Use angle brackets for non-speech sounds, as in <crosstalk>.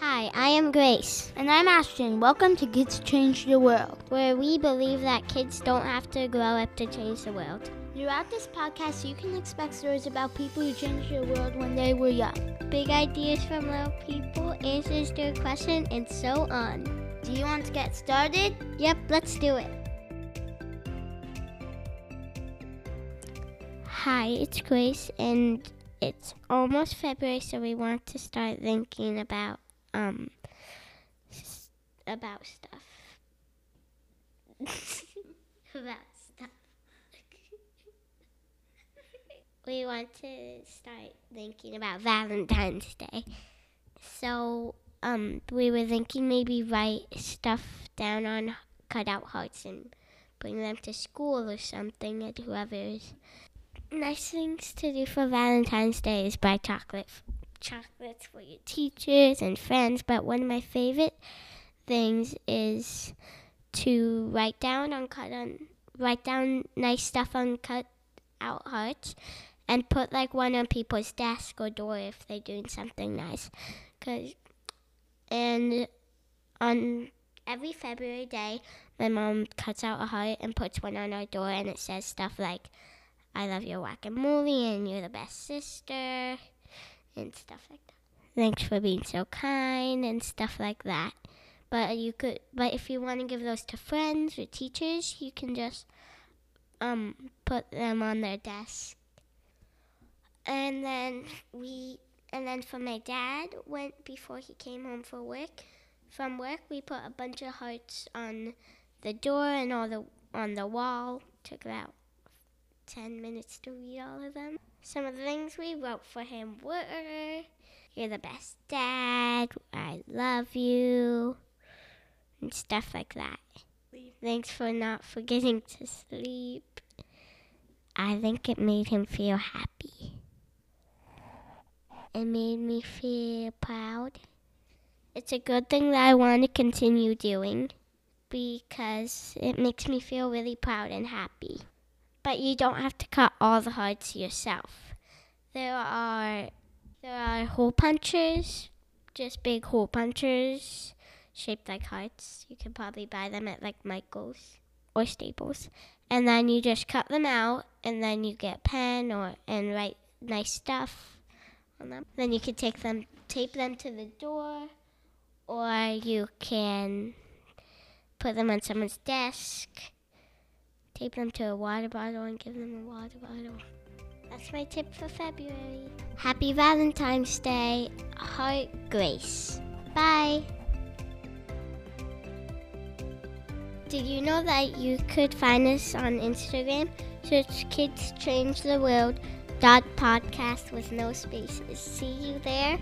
Hi, I am Grace, And I'm Ashton. Welcome to Kids Change the World. where we believe that kids don't have to grow up to change the world. Throughout this podcast, you can expect stories about people who changed the world when they were young. Big ideas from little people, answers to a question, and so on. Do you want to get started? Yep, let's do it. Hi, it's Grace, and it's almost February, so we want to start thinking about um about stuff. <laughs> about stuff. <laughs> we want to start thinking about Valentine's Day. So, um, we were thinking maybe write stuff down on cutout hearts and bring them to school or something, and whoever's nice things to do for Valentine's Day is buy chocolate, chocolates for your teachers and friends. But one of my favorite things is to write down on cut on write down nice stuff on cut out hearts and put like one on people's desk or door if they're doing something nice. Cause and on every February day, my mom cuts out a heart and puts one on our door, and it says stuff like, "I love your guacamole," and "You're the best sister," and stuff like that. Thanks for being so kind and stuff like that. But you could, but if you want to give those to friends or teachers, you can just um, put them on their desk. And then we, and then for my dad, went before he came home for work. From work, we put a bunch of hearts on the door and all the on the wall. Took it out. 10 minutes to read all of them. Some of the things we wrote for him were You're the best dad, I love you, and stuff like that. Thanks for not forgetting to sleep. I think it made him feel happy. It made me feel proud. It's a good thing that I want to continue doing because it makes me feel really proud and happy. But you don't have to cut all the hearts yourself. There are there are hole punchers, just big hole punchers shaped like hearts. You can probably buy them at like Michael's or Staples. And then you just cut them out and then you get pen or and write nice stuff on them. Then you can take them tape them to the door or you can put them on someone's desk, tape them to a water bottle and give them a water bottle. That's my tip for February. Happy Valentine's Day. Heart Grace. Bye. Did you know that you could find us on Instagram? Search Kids Change the World dot podcast with no spaces. See you there.